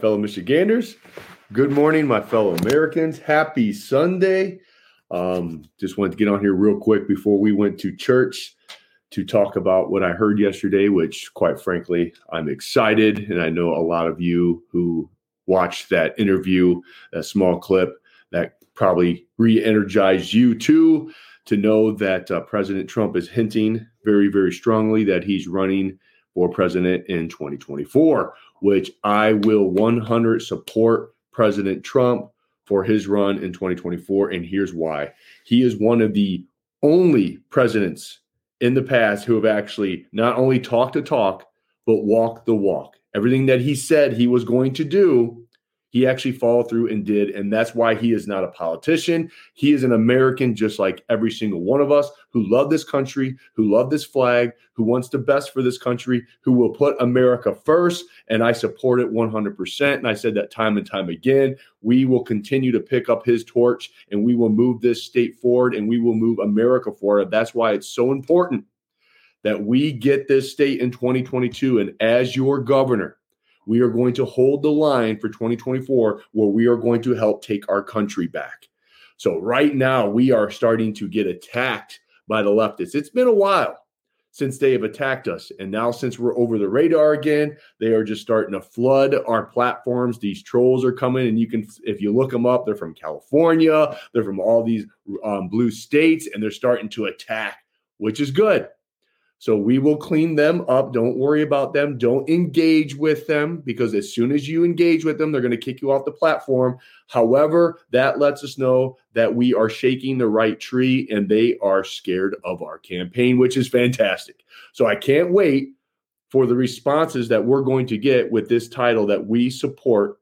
fellow Michiganders. Good morning, my fellow Americans. Happy Sunday. Um, just wanted to get on here real quick before we went to church to talk about what I heard yesterday, which, quite frankly, I'm excited. And I know a lot of you who watched that interview, that small clip, that probably re energized you too to know that uh, President Trump is hinting very, very strongly that he's running for president in 2024 which I will 100 support President Trump for his run in 2024. And here's why he is one of the only presidents in the past who have actually not only talked the talk, but walked the walk. Everything that he said he was going to do, he actually followed through and did. And that's why he is not a politician. He is an American, just like every single one of us who love this country, who love this flag, who wants the best for this country, who will put America first. And I support it 100%. And I said that time and time again. We will continue to pick up his torch and we will move this state forward and we will move America forward. That's why it's so important that we get this state in 2022. And as your governor, we are going to hold the line for 2024 where we are going to help take our country back. So, right now, we are starting to get attacked by the leftists. It's been a while since they have attacked us. And now, since we're over the radar again, they are just starting to flood our platforms. These trolls are coming, and you can, if you look them up, they're from California, they're from all these um, blue states, and they're starting to attack, which is good. So we will clean them up. Don't worry about them. Don't engage with them because as soon as you engage with them, they're going to kick you off the platform. However, that lets us know that we are shaking the right tree and they are scared of our campaign, which is fantastic. So I can't wait for the responses that we're going to get with this title that we support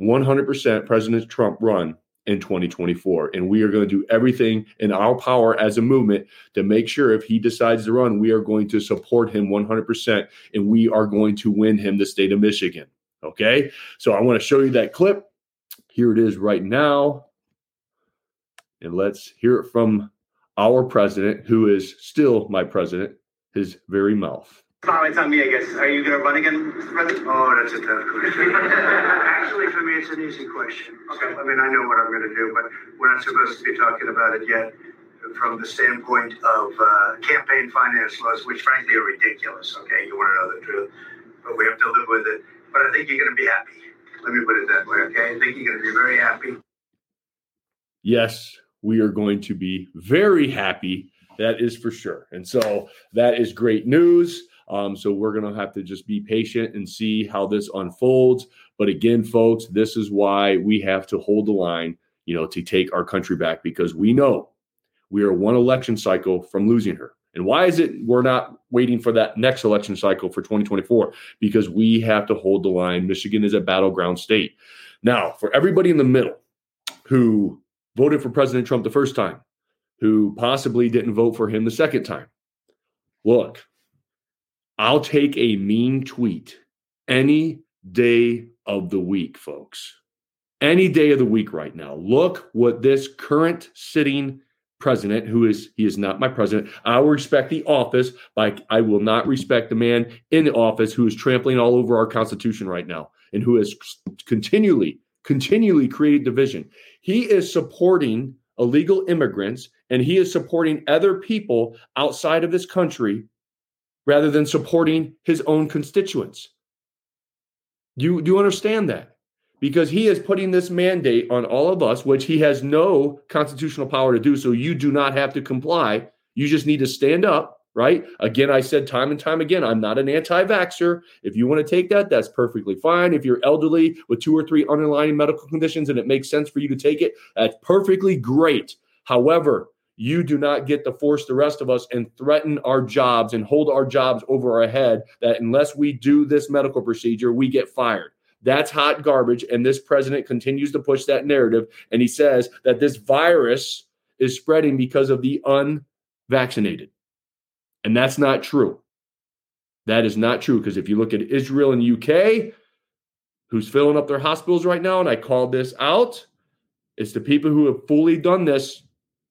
100% President Trump run in 2024. And we are going to do everything in our power as a movement to make sure if he decides to run, we are going to support him 100% and we are going to win him the state of Michigan. Okay. So I want to show you that clip. Here it is right now. And let's hear it from our president, who is still my president, his very mouth. It's on me, I guess. Are you going to run again, Mr. President? Oh, that's a tough question. Actually, for me, it's an easy question. Okay. So, I mean, I know what I'm going to do, but we're not supposed to be talking about it yet from the standpoint of uh, campaign finance laws, which frankly are ridiculous. Okay, you want to know the truth, but we have to live with it. But I think you're going to be happy. Let me put it that way. Okay, I think you're going to be very happy. Yes, we are going to be very happy. That is for sure. And so that is great news. Um, so we're going to have to just be patient and see how this unfolds. But again, folks, this is why we have to hold the line, you know, to take our country back because we know we are one election cycle from losing her. And why is it we're not waiting for that next election cycle for 2024? Because we have to hold the line. Michigan is a battleground state. Now, for everybody in the middle who voted for President Trump the first time, who possibly didn't vote for him the second time, look, I'll take a mean tweet any day of the week, folks. Any day of the week right now. Look what this current sitting president, who is he is not my president. I will respect the office, but I will not respect the man in the office who is trampling all over our constitution right now and who has continually, continually created division. He is supporting illegal immigrants and he is supporting other people outside of this country rather than supporting his own constituents. Do you, do you understand that? Because he is putting this mandate on all of us, which he has no constitutional power to do. So you do not have to comply. You just need to stand up, right? Again, I said time and time again, I'm not an anti vaxxer. If you want to take that, that's perfectly fine. If you're elderly with two or three underlying medical conditions and it makes sense for you to take it, that's perfectly great. However, you do not get to force the rest of us and threaten our jobs and hold our jobs over our head that unless we do this medical procedure, we get fired. That's hot garbage. And this president continues to push that narrative. And he says that this virus is spreading because of the unvaccinated. And that's not true. That is not true. Because if you look at Israel and UK, who's filling up their hospitals right now, and I called this out, it's the people who have fully done this,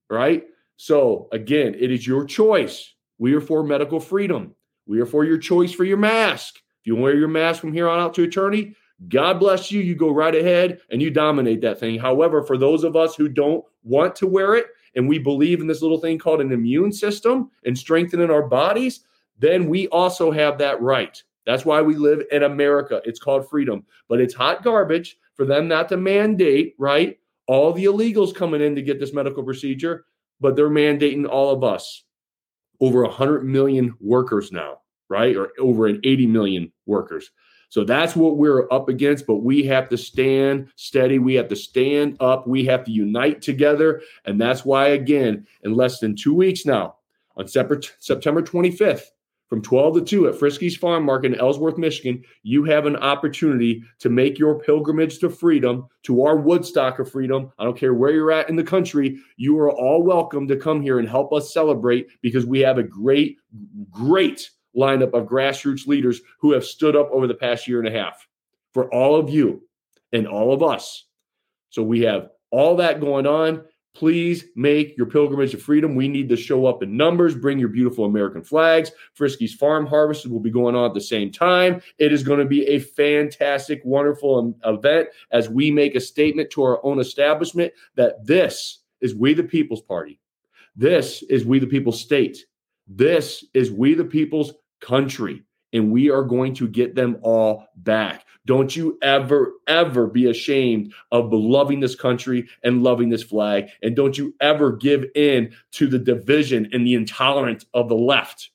right? So, again, it is your choice. We are for medical freedom. We are for your choice for your mask. If you wear your mask from here on out to eternity, God bless you. You go right ahead and you dominate that thing. However, for those of us who don't want to wear it and we believe in this little thing called an immune system and strengthening our bodies, then we also have that right. That's why we live in America. It's called freedom, but it's hot garbage for them not to mandate, right? All the illegals coming in to get this medical procedure, but they're mandating all of us. Over 100 million workers now, right? Or over an 80 million workers. So that's what we're up against, but we have to stand steady. We have to stand up. We have to unite together. And that's why, again, in less than two weeks now, on September 25th, from 12 to 2 at Friske's Farm Market in Ellsworth, Michigan, you have an opportunity to make your pilgrimage to freedom, to our Woodstock of freedom. I don't care where you're at in the country, you are all welcome to come here and help us celebrate because we have a great, great lineup of grassroots leaders who have stood up over the past year and a half for all of you and all of us. So we have all that going on. Please make your pilgrimage to freedom. We need to show up in numbers. Bring your beautiful American flags. Friske's Farm Harvest will be going on at the same time. It is going to be a fantastic, wonderful um, event as we make a statement to our own establishment that this is We the People's Party. This is We the People's State. This is We the People's country and we are going to get them all back. Don't you ever, ever be ashamed of loving this country and loving this flag. And don't you ever give in to the division and the intolerance of the left.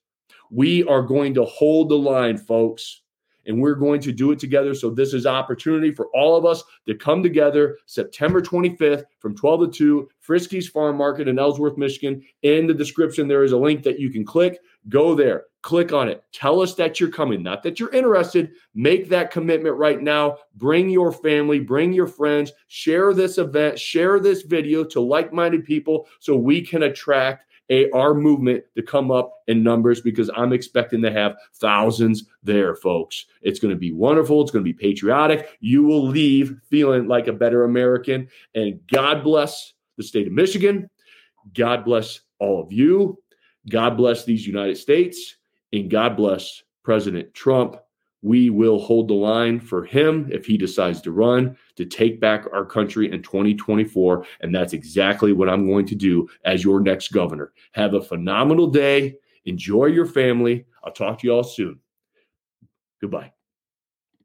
We are going to hold the line, folks and we're going to do it together. So this is opportunity for all of us to come together September 25th from 12 to 2, Friske's Farm Market in Ellsworth, Michigan. In the description, there is a link that you can click. Go there, click on it. Tell us that you're coming, not that you're interested. Make that commitment right now. Bring your family, bring your friends, share this event, share this video to like minded people so we can attract a, our movement to come up in numbers because I'm expecting to have thousands there, folks. It's going to be wonderful. It's going to be patriotic. You will leave feeling like a better American. And God bless the state of Michigan. God bless all of you. God bless these United States. And God bless President Trump we will hold the line for him if he decides to run to take back our country in 2024. And that's exactly what I'm going to do as your next governor. Have a phenomenal day. Enjoy your family. I'll talk to you all soon. Goodbye.